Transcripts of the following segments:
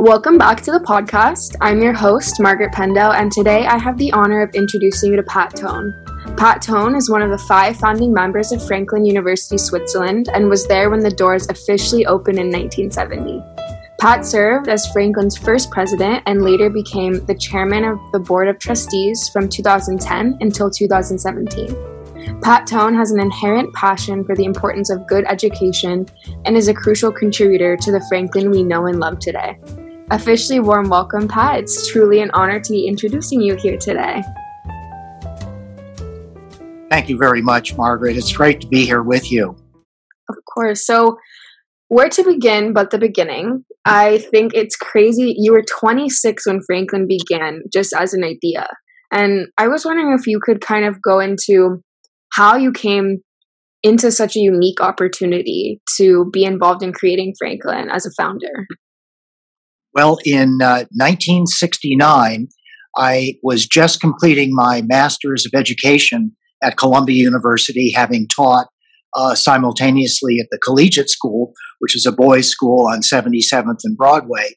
Welcome back to the podcast. I'm your host, Margaret Pendell, and today I have the honor of introducing you to Pat Tone. Pat Tone is one of the five founding members of Franklin University, Switzerland, and was there when the doors officially opened in 1970. Pat served as Franklin's first president and later became the chairman of the board of trustees from 2010 until 2017. Pat Tone has an inherent passion for the importance of good education and is a crucial contributor to the Franklin we know and love today. Officially warm welcome, Pat. It's truly an honor to be introducing you here today. Thank you very much, Margaret. It's great to be here with you. Of course. So, where to begin but the beginning? I think it's crazy. You were 26 when Franklin began, just as an idea. And I was wondering if you could kind of go into how you came into such a unique opportunity to be involved in creating Franklin as a founder. Well, in uh, 1969, I was just completing my Master's of Education at Columbia University, having taught uh, simultaneously at the Collegiate School, which is a boys' school on 77th and Broadway.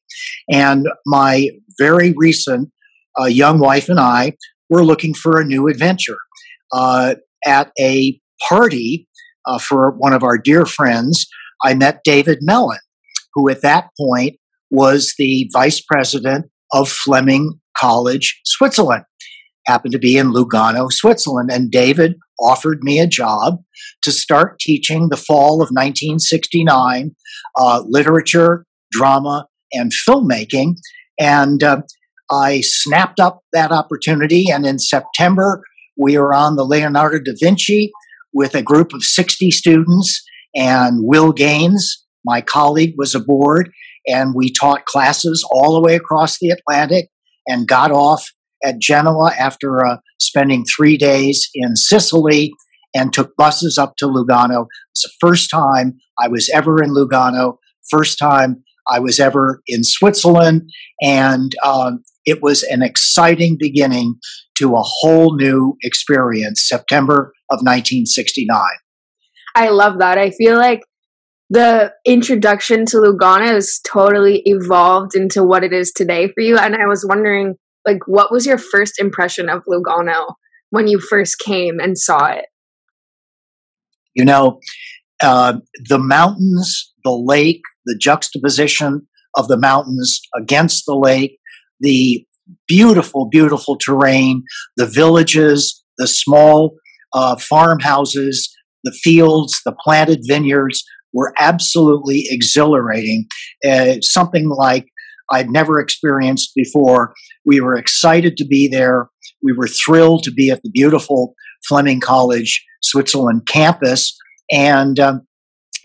And my very recent uh, young wife and I were looking for a new adventure. Uh, at a party uh, for one of our dear friends, I met David Mellon, who at that point was the vice president of Fleming College, Switzerland. Happened to be in Lugano, Switzerland. And David offered me a job to start teaching the fall of 1969 uh, literature, drama, and filmmaking. And uh, I snapped up that opportunity. And in September, we were on the Leonardo da Vinci with a group of 60 students, and Will Gaines, my colleague, was aboard and we taught classes all the way across the Atlantic and got off at Genoa after uh, spending three days in Sicily and took buses up to Lugano. It's the first time I was ever in Lugano, first time I was ever in Switzerland, and um, it was an exciting beginning to a whole new experience, September of 1969. I love that. I feel like the introduction to Lugano has totally evolved into what it is today for you. And I was wondering, like, what was your first impression of Lugano when you first came and saw it? You know, uh, the mountains, the lake, the juxtaposition of the mountains against the lake, the beautiful, beautiful terrain, the villages, the small uh, farmhouses, the fields, the planted vineyards, were absolutely exhilarating. Uh, something like I'd never experienced before. We were excited to be there. We were thrilled to be at the beautiful Fleming College, Switzerland campus. And um,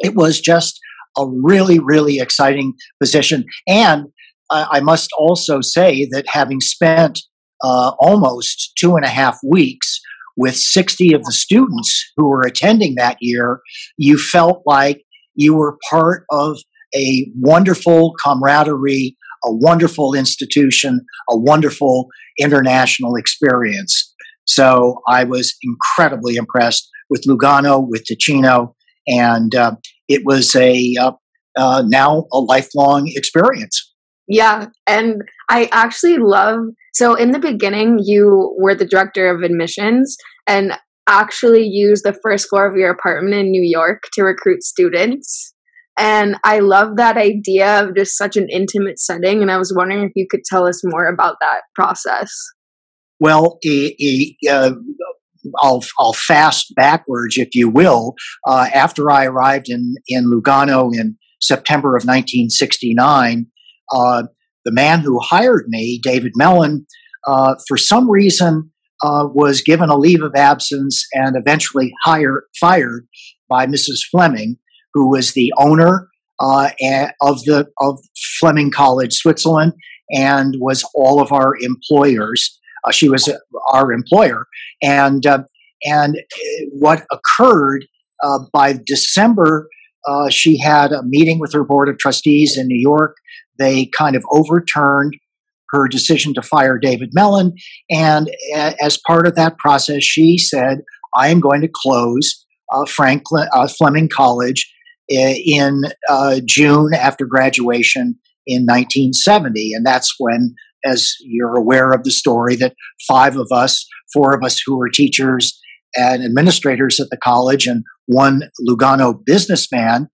it was just a really, really exciting position. And I must also say that having spent uh, almost two and a half weeks with 60 of the students who were attending that year, you felt like you were part of a wonderful camaraderie, a wonderful institution, a wonderful international experience. So I was incredibly impressed with Lugano, with Ticino, and uh, it was a uh, uh, now a lifelong experience. Yeah, and I actually love. So in the beginning, you were the director of admissions, and actually use the first floor of your apartment in New York to recruit students. And I love that idea of just such an intimate setting. And I was wondering if you could tell us more about that process. Well, uh, I'll, I'll fast backwards, if you will. Uh, after I arrived in, in Lugano in September of 1969, uh, the man who hired me, David Mellon, uh, for some reason uh, was given a leave of absence and eventually hired, fired by Mrs. Fleming, who was the owner uh, of the of Fleming College, Switzerland, and was all of our employers. Uh, she was our employer, and uh, and what occurred uh, by December, uh, she had a meeting with her board of trustees in New York. They kind of overturned her decision to fire David Mellon. And as part of that process, she said, I am going to close uh, Franklin uh, Fleming College in uh, June after graduation in 1970. And that's when, as you're aware of the story, that five of us, four of us who were teachers and administrators at the college, and one Lugano businessman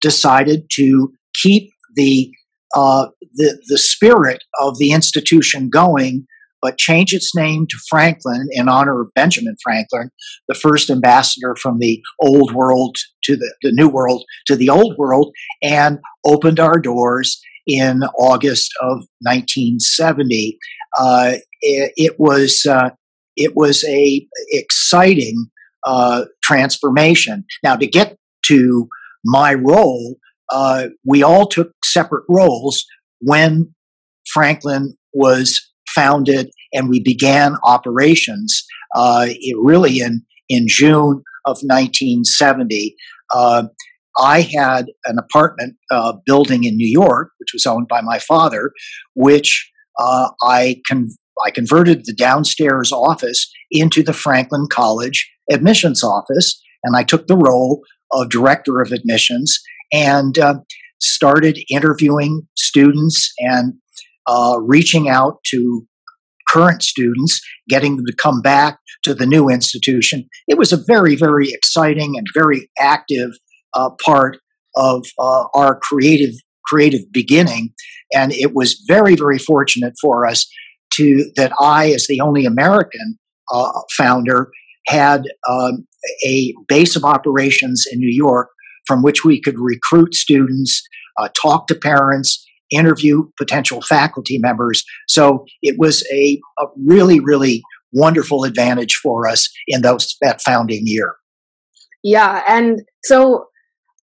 decided to keep the uh, the the spirit of the institution going, but change its name to Franklin in honor of Benjamin Franklin, the first ambassador from the old world to the, the new world to the old world, and opened our doors in August of 1970. Uh, it, it, was uh, it was a exciting uh, transformation. Now, to get to my role, uh, we all took separate roles when Franklin was founded and we began operations uh, it really in, in June of 1970. Uh, I had an apartment uh, building in New York, which was owned by my father, which uh, I, con- I converted the downstairs office into the Franklin College admissions office, and I took the role of director of admissions and uh, started interviewing students and uh, reaching out to current students, getting them to come back to the new institution. It was a very, very exciting and very active uh, part of uh, our creative creative beginning, and it was very, very fortunate for us to that I, as the only American uh, founder, had um, a base of operations in New York from which we could recruit students, uh, talk to parents, interview potential faculty members. So it was a, a really, really wonderful advantage for us in those that founding year. Yeah, and so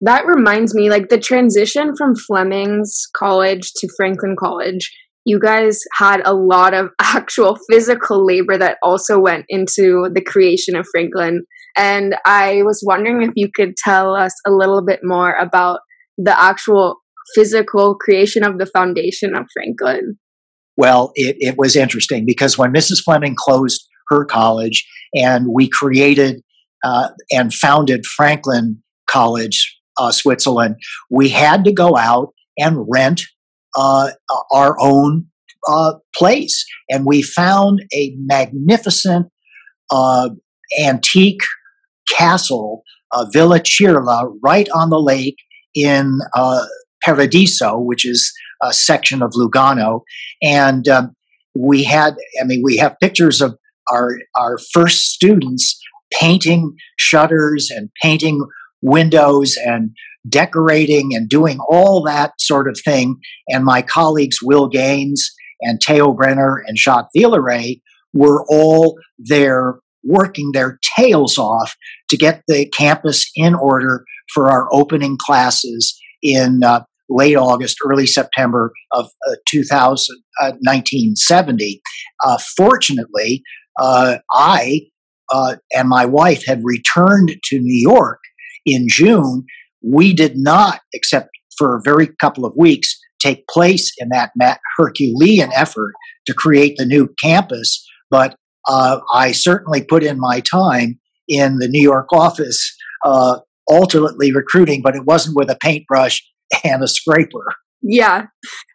that reminds me like the transition from Fleming's College to Franklin College. You guys had a lot of actual physical labor that also went into the creation of Franklin. And I was wondering if you could tell us a little bit more about the actual physical creation of the foundation of Franklin? Well, it, it was interesting because when Mrs. Fleming closed her college and we created uh, and founded Franklin College, uh, Switzerland, we had to go out and rent uh, our own uh, place. And we found a magnificent uh, antique castle, uh, Villa Cirla, right on the lake in Paradiso, which is a section of Lugano. And um, we had, I mean, we have pictures of our, our first students painting shutters and painting windows and decorating and doing all that sort of thing. And my colleagues, Will Gaines and Teo Brenner and Jacques Villeray, were all there working their tails off to get the campus in order for our opening classes in uh, late August, early September of uh, 2000, uh, 1970. Uh, fortunately, uh, I uh, and my wife had returned to New York in June. We did not, except for a very couple of weeks, take place in that Herculean effort to create the new campus. But uh, I certainly put in my time in the New York office, alternately recruiting, but it wasn't with a paintbrush and a scraper. Yeah.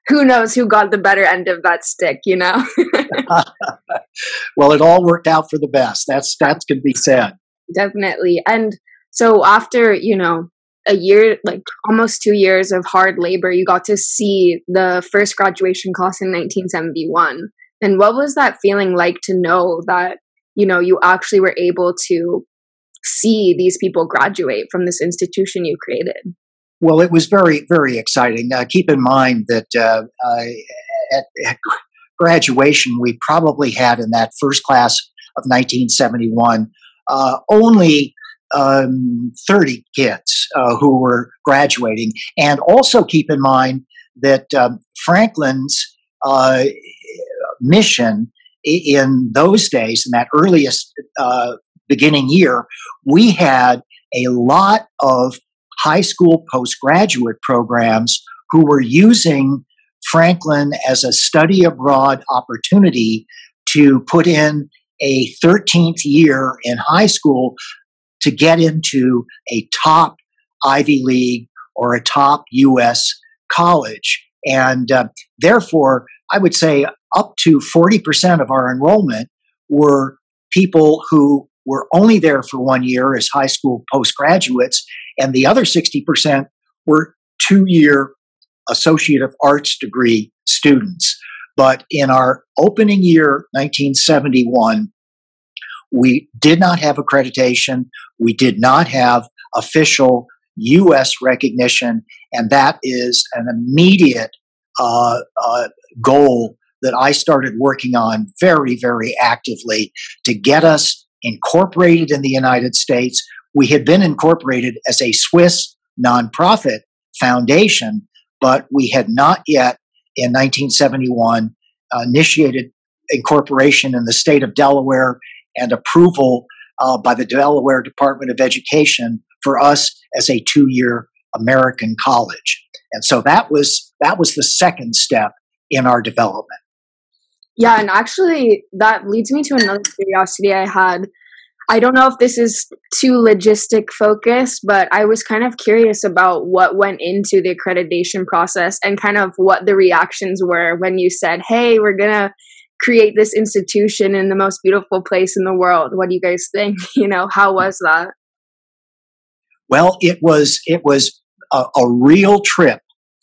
Who knows who got the better end of that stick, you know? well, it all worked out for the best. That's that can be said. Definitely. And so after, you know, a year, like almost two years of hard labor, you got to see the first graduation class in 1971. And what was that feeling like to know that, you know, you actually were able to see these people graduate from this institution you created? Well, it was very, very exciting. Uh, keep in mind that uh, at, at, graduation, we probably had in that first class of 1971 uh, only um, 30 kids uh, who were graduating. And also keep in mind that um, Franklin's uh, mission in those days, in that earliest uh, beginning year, we had a lot of high school postgraduate programs who were using Franklin as a study abroad opportunity to put in a 13th year in high school to get into a top Ivy League or a top US college. And uh, therefore, I would say up to 40% of our enrollment were people who were only there for one year as high school postgraduates, and the other 60% were two year Associate of Arts degree students. But in our opening year, 1971, we did not have accreditation. We did not have official U.S. recognition, and that is an immediate uh, uh, goal that I started working on very, very actively to get us incorporated in the United States. We had been incorporated as a Swiss nonprofit foundation, but we had not yet in 1971 uh, initiated incorporation in the state of Delaware and approval uh, by the Delaware Department of Education for us as a two-year American college. And so that was that was the second step in our development. Yeah, and actually that leads me to another curiosity I had. I don't know if this is too logistic focused, but I was kind of curious about what went into the accreditation process and kind of what the reactions were when you said, "Hey, we're going to create this institution in the most beautiful place in the world. What do you guys think? You know, how was that?" Well, it was it was a, a real trip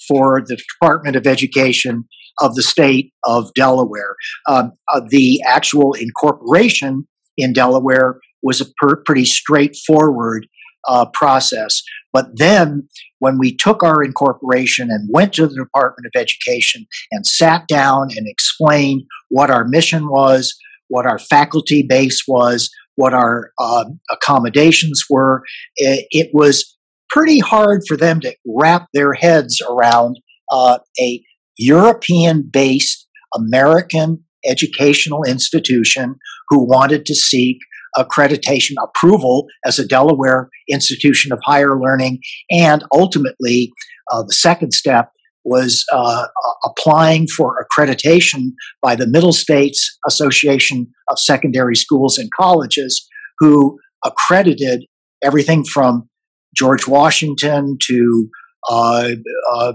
for the Department of Education of the state of Delaware. Um, uh, the actual incorporation in Delaware was a per- pretty straightforward uh, process. But then, when we took our incorporation and went to the Department of Education and sat down and explained what our mission was, what our faculty base was, what our uh, accommodations were, it, it, was pretty hard for them to wrap their heads around uh, a European based American educational institution who wanted to seek accreditation approval as a Delaware institution of higher learning. And ultimately, uh, the second step was uh, applying for accreditation by the Middle States Association of Secondary Schools and Colleges, who accredited everything from George Washington to uh, uh,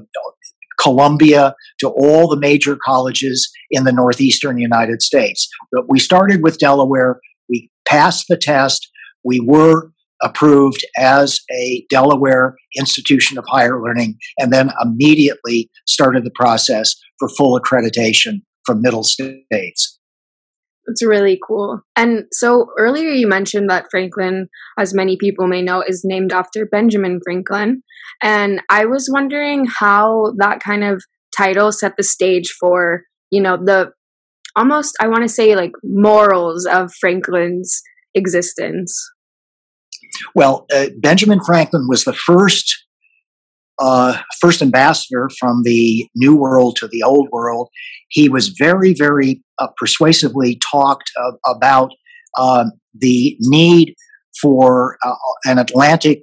Columbia to all the major colleges in the northeastern United States. But we started with Delaware. We passed the test. We were approved as a Delaware institution of higher learning and then immediately started the process for full accreditation from middle states. It's really cool. And so earlier you mentioned that Franklin, as many people may know, is named after Benjamin Franklin. And I was wondering how that kind of title set the stage for, you know, the almost, I want to say, like morals of Franklin's existence. Well, uh, Benjamin Franklin was the first uh, first ambassador from the New World to the Old World. He was very, very uh, persuasively talked about um, the need for uh, an Atlantic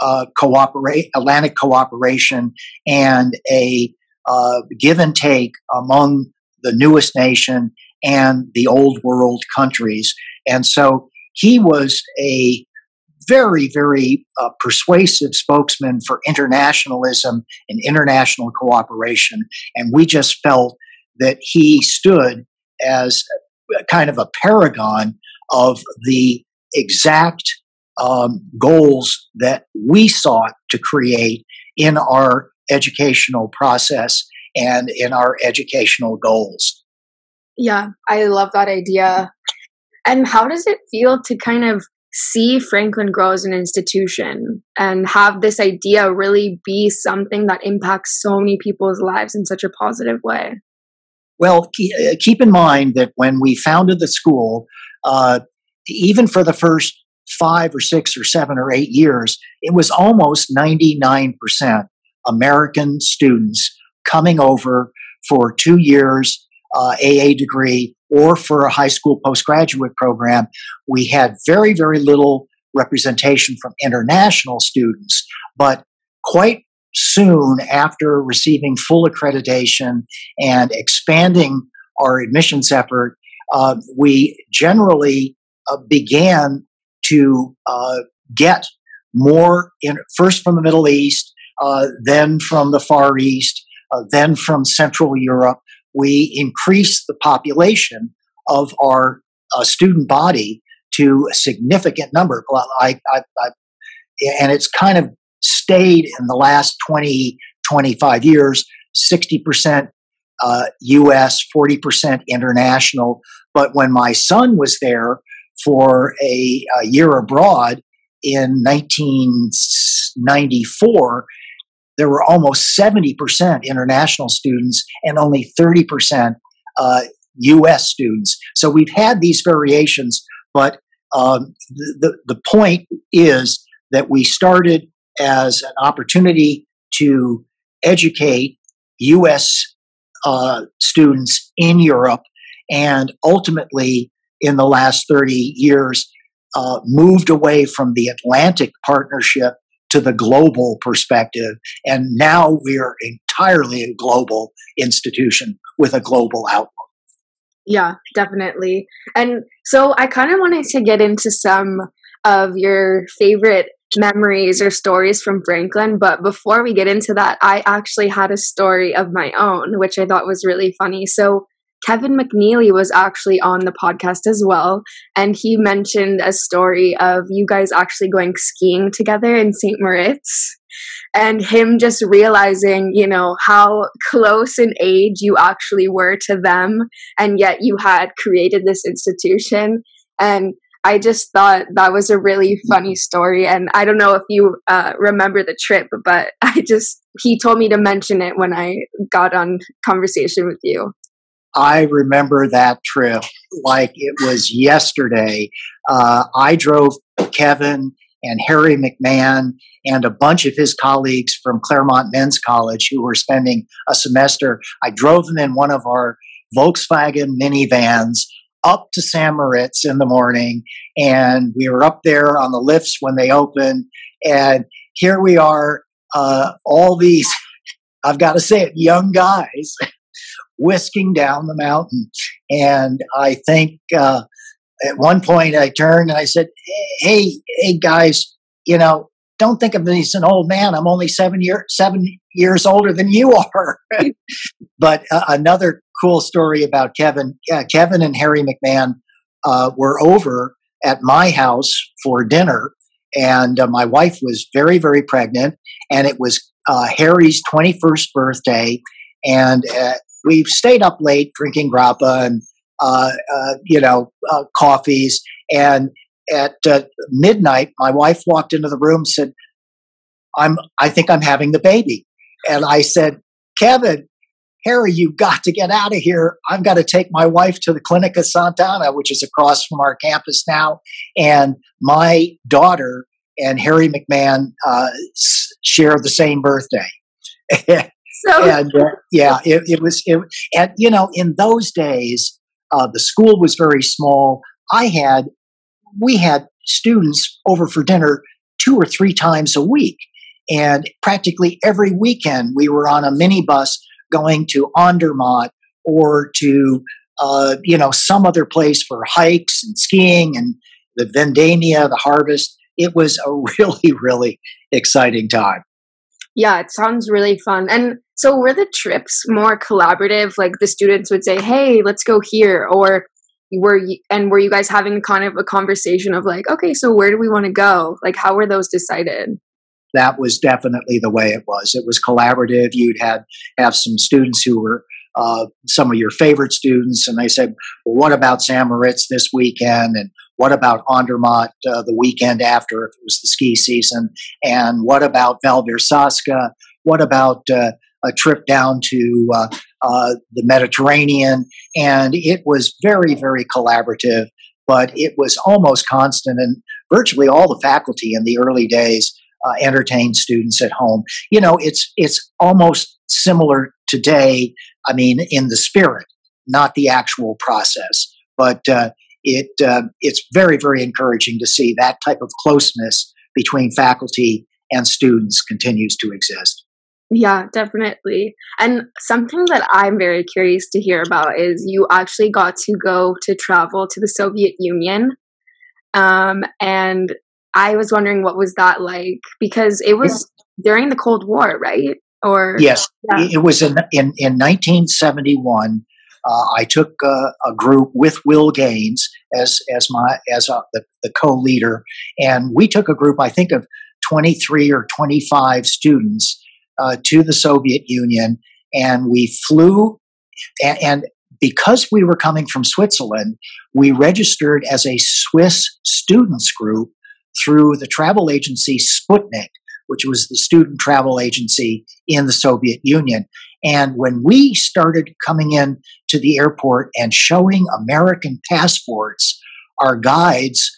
uh, cooperate Atlantic cooperation and a uh, give and take among the newest nation and the old world countries. And so he was a very, very uh, persuasive spokesman for internationalism and international cooperation. And we just felt that he stood as kind of a paragon of the exact um, goals that we sought to create in our educational process and in our educational goals. Yeah, I love that idea. And how does it feel to kind of see Franklin grow as an institution and have this idea really be something that impacts so many people's lives in such a positive way? Well, uh, keep in mind that when we founded the school, uh, even for the first five or six or seven or eight years, it was almost 99% American students coming over for two years uh, AA degree or for a high school postgraduate program, we had very, very little representation from international students. But quite soon after receiving full accreditation and expanding our admissions effort, uh, we generally uh, began to uh, get more in, first from the Middle East, uh, then from the Far East, uh, then from Central Europe. We increase the population of our uh, student body to a significant number. I, I, I, and it's kind of stayed in the last 20, 25 years, 60% uh, US, 40% international. But when my son was there for a, a year abroad in 1994, there were almost 70% international students and only 30% uh, US students. So we've had these variations, but um, the, the point is that we started as an opportunity to educate US uh, students in Europe and ultimately in the last 30 years uh, moved away from the Atlantic partnership to the global perspective. And now we are entirely a global institution with a global outlook. Yeah, definitely. And so I kind of wanted to get into some of your favorite memories or stories from Franklin. But before we get into that, I actually had a story of my own, which I thought was really funny. So Kevin McNeely was actually on the podcast as well. And he mentioned a story of you guys actually going skiing together in St. Moritz and him just realizing, you know, how close in age you actually were to them. And yet you had created this institution. And I just thought that was a really funny story. And I don't know if you uh, remember the trip, but I just, he told me to mention it when I got on conversation with you. I remember that trip like it was yesterday. Uh, I drove Kevin and Harry McMahon and a bunch of his colleagues from Claremont Men's College who were spending a semester. I drove them in one of our Volkswagen minivans up to St. Moritz in the morning, and we were up there on the lifts when they opened. And here we are, uh, all these, I've got to say it, young guys whisking down the mountain. And I think uh, at one point I turned and I said, "Hey, hey guys, you know, don't think of me as an old man. I'm only seven year seven years older than you are." but uh, another cool story about Kevin. Yeah, Kevin and Harry McMahon uh, were over at my house for dinner, and uh, my wife was very, very pregnant, and it was uh, Harry's 21st birthday, and uh, we stayed up late drinking grappa and uh, uh, you know uh, coffees. And at uh, midnight, my wife walked into the room and said, "I'm I think I'm having the baby." And I said, "Kevin, Harry, you've got to get out of here. I've got to take my wife to the Clinica Sant'Anna, which is across from our campus now. And my daughter and Harry McMahon uh, share the same birthday. So and uh, yeah, it, it, was. It, and you know, in those days, uh, the school was very small. I had, we had students over for dinner two or three times a week, and practically every weekend we were on a minibus going to Andermatt or to uh, you know some other place for hikes and skiing and the vendemmia, the harvest. It was a really, really exciting time. Yeah, it sounds really fun. And so were the trips more collaborative? Like the students would say, "Hey, let's go here," or were you and were you guys having kind of a conversation of like, "Okay, so where do we want to go?" Like, how were those decided? That was definitely the way it was. It was collaborative. You'd had have some students who were uh, some of your favorite students, and they said, "Well, what about St. Moritz this weekend?" and what about Andermatt uh, the weekend after if it was the ski season? And what about Valbirsaska? What about uh, a trip down to uh, uh, the Mediterranean, and it was very, very collaborative. But it was almost constant, and virtually all the faculty in the early days uh, entertained students at home. You know, it's it's almost similar today. I mean, in the spirit, not the actual process, but uh, it uh, it's very, very encouraging to see that type of closeness between faculty and students continues to exist. Yeah, definitely. And something that I'm very curious to hear about is you actually got to go to travel to the Soviet Union. Um, and I was wondering what was that like because it was during the Cold War, right? Or yes, yeah. it was in in, in 1971. Uh, I took uh, a group with Will Gaines as as my as a, the, the co-leader, and we took a group I think of 23 or 25 students uh, to the Soviet Union, and we flew. And, and because we were coming from Switzerland, we registered as a Swiss students group through the travel agency Sputnik, which was the student travel agency in the Soviet Union. And when we started coming in to the airport and showing American passports, our guides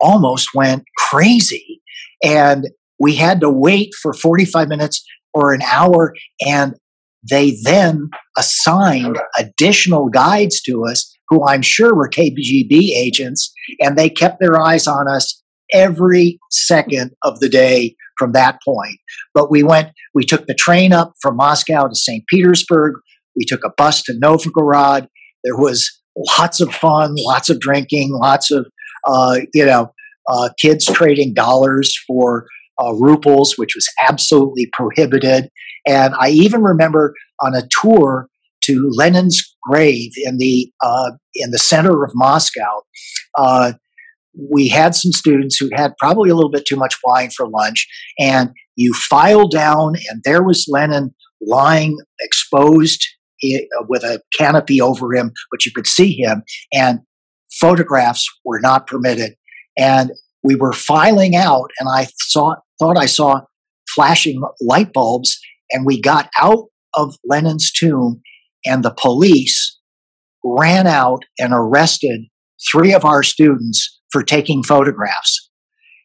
almost went crazy. And we had to wait for 45 minutes or an hour. And they then assigned additional guides to us who I'm sure were KGB agents. And they kept their eyes on us every second of the day from that point. But we went, we took the train up from Moscow to St. Petersburg. We took a bus to Novgorod. There was lots of fun, lots of drinking, lots of, uh, you know, uh, kids trading dollars for uh, rubles, which was absolutely prohibited. And I even remember on a tour to Lenin's grave in the uh, in the center of Moscow. Uh, we had some students who had probably a little bit too much wine for lunch, and you file down, and there was Lenin lying exposed uh, with a canopy over him, but you could see him, and photographs were not permitted. And we were filing out, and I saw, thought I saw flashing light bulbs, and we got out of Lenin's tomb, and the police ran out and arrested three of our students for taking photographs.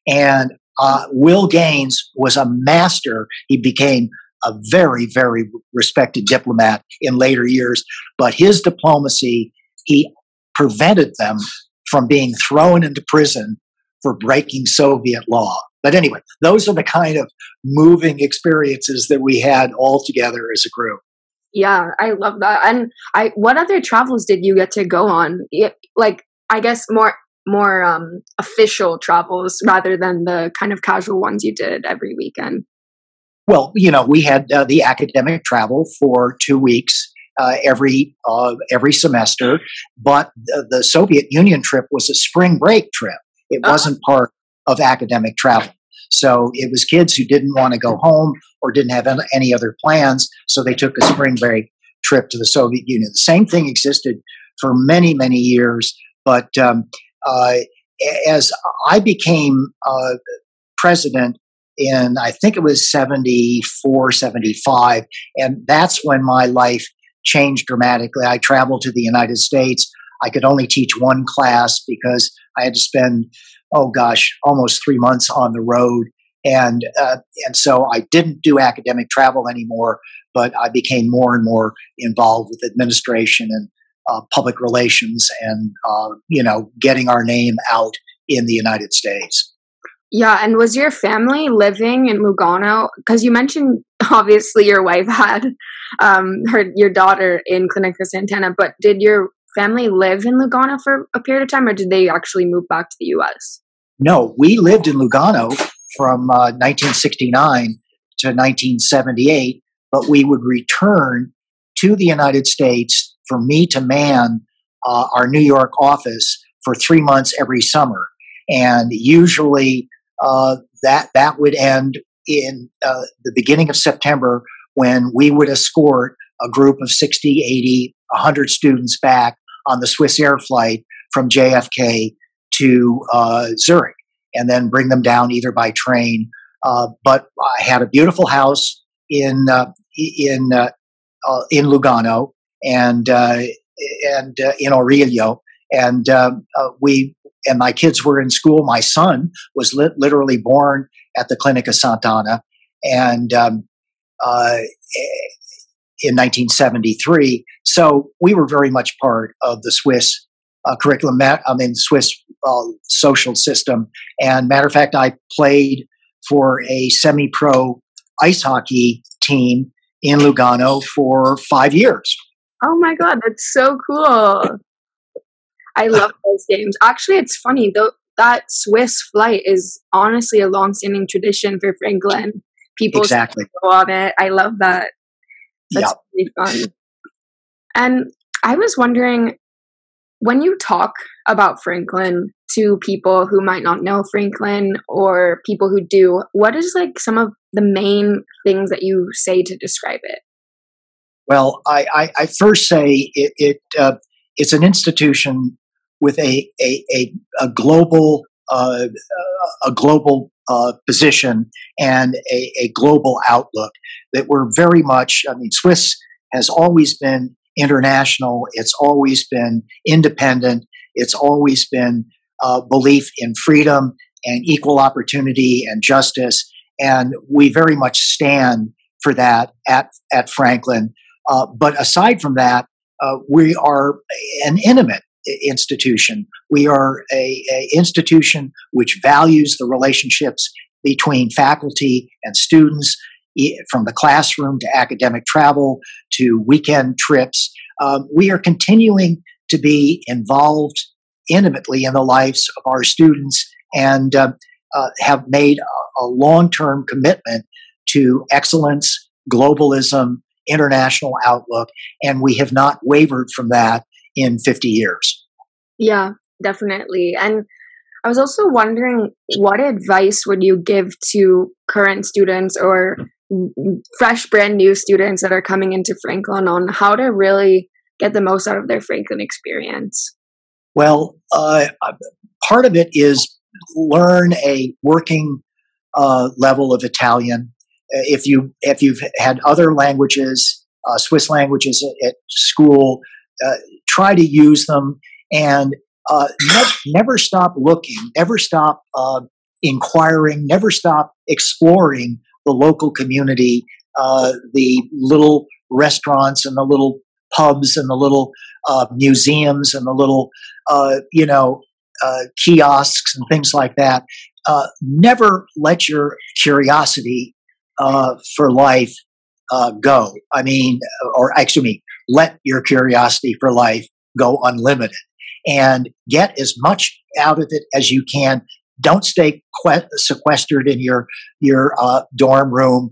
And uh, Will Gaines was a master. He became a very, very respected diplomat in later years, but his diplomacy, he prevented them from being thrown into prison for breaking Soviet law. But anyway, those are the kind of moving experiences that we had all together as a group. Yeah, I love that. And I, what other travels did you get to go on? Like, I guess more more um, official travels rather than the kind of casual ones you did every weekend? Well, you know, we had uh, the academic travel for two weeks uh, every uh, every semester, but the, the, Soviet Union trip was a spring break trip. It uh-huh. wasn't part of academic travel. So it was kids who didn't want to go home or didn't have any other plans, so they took a spring break trip to the Soviet Union. The same thing existed for many, many years, but um, uh, as I became uh, president in, I think it was 74, 75, and that's when my life changed dramatically. I traveled to the United States. I could only teach one class because I had to spend, oh gosh, almost three months on the road. And, uh, and so I didn't do academic travel anymore, but I became more and more involved with administration and uh, public relations and uh, you know getting our name out in the United States. Yeah, and was your family living in Lugano? Because you mentioned obviously your wife had um, her your daughter in Clinica Sant'Anna, but did your family live in Lugano for a period of time, or did they actually move back to the U.S.? No, we lived in Lugano from uh, 1969 to 1978, but we would return to the United States for me to man uh, our New York office for three months every summer. And usually uh, that, that would end in uh, the beginning of September when we would escort a group of 60, 80, 100 students back on the Swissair flight from JFK to uh, Zurich and then bring them down either by train. Uh, but I had a beautiful house in uh, in uh, uh, in Lugano, and uh, and in Origlio, and um, we and my kids were in school. My son was li- literally born at the Clinica Sant'Anna, and um, in 1973. So we were very much part of the Swiss uh, curriculum. I mean, Swiss uh, social system. And matter of fact, I played for a semi-pro ice hockey team in Lugano for five years. Oh my god, that's so cool. I love those games. Actually, it's funny though that Swiss flight is honestly a long-standing tradition for Franklin. people exactly on it. I love that. That's Yep. really fun. And I was wondering when you talk about Franklin to people who might not know Franklin or people who do, what is like some of the main things that you say to describe it? Well, I, I, I first say it, it uh, it's an institution with a a, a, a global uh, a global uh, position and a, a global outlook that we're very much. I mean, Swiss has always been international. It's always been independent. It's always been uh, belief in freedom and equal opportunity and justice. And we very much stand for that at, at Franklin. Uh, but aside from that, uh, we are an intimate institution. We are a, a, institution which values the relationships between faculty and students, from the classroom to academic travel to weekend trips. Um, we are continuing to be involved intimately in the lives of our students and uh, uh, have made a, a long term commitment to excellence, globalism, international outlook, and we have not wavered from that in 50 years. Yeah, definitely. And I was also wondering what advice would you give to current students or fresh, brand new students that are coming into Franklin on how to really get the most out of their Franklin experience? Well, uh, part of it is learn a working uh, level of Italian. If you if you've had other languages, uh, Swiss languages at, at school, uh, try to use them and uh, never, never stop looking, never stop uh, inquiring, never stop exploring the local community, the little restaurants and the little pubs and the little uh, museums and the little, uh, you know, uh, kiosks and things like that. Uh, never let your curiosity uh, for life uh, go. I mean, or excuse me, let your curiosity for life go unlimited and get as much out of it as you can. Don't stay que- sequestered in your your dorm room.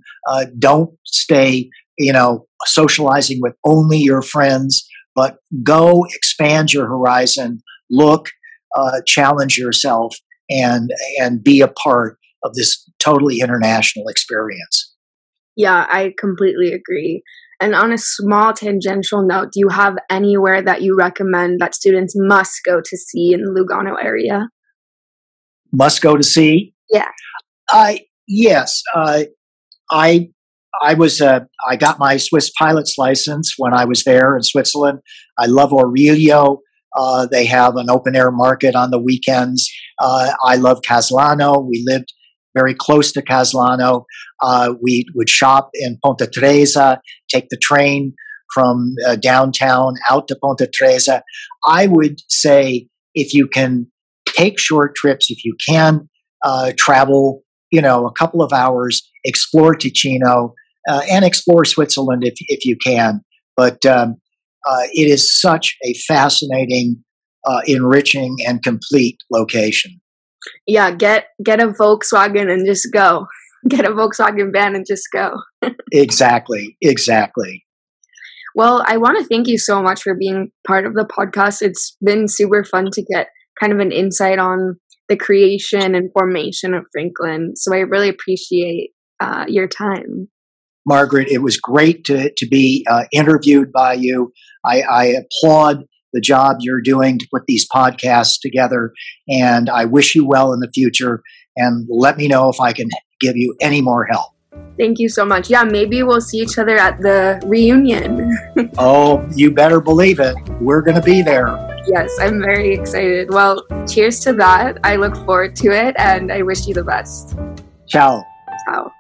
don't stay you know, socializing with only your friends, but go expand your horizon, look, uh, challenge yourself, and and be a part of this totally international experience. Yeah, I completely agree. And on a small tangential note, do you have anywhere that you recommend that students must go to see in the Lugano area? Must go to see? Yeah. I yes. Uh, I I was uh, I got my Swiss pilot's license when I was there in Switzerland. I love Origlio. Uh, they have an open air market on the weekends. Uh, I love Caslano. We lived very close to Caslano. Uh, we would shop in Ponte Tresa, take the train from uh, downtown out to Ponte Tresa. I would say if you can take short trips, if you can uh, travel, you know, a couple of hours, explore Ticino, uh, and explore Switzerland if, if you can. But um, uh, it is such a fascinating, uh, enriching, and complete location. Yeah, get get a Volkswagen and just go. Get a Volkswagen van and just go. exactly, exactly. Well, I want to thank you so much for being part of the podcast. It's been super fun to get kind of an insight on the creation and formation of Franklin. So I really appreciate uh, your time. Margaret, it was great to, to be uh, interviewed by you. I, I, applaud the job you're doing to put these podcasts together, and I wish you well in the future. And let me know if I can give you any more help. Thank you so much. Yeah, maybe we'll see each other at the reunion. oh, you better believe it. We're going to be there. Yes, I'm very excited. Well, cheers to that. I look forward to it, and I wish you the best. Ciao. Ciao.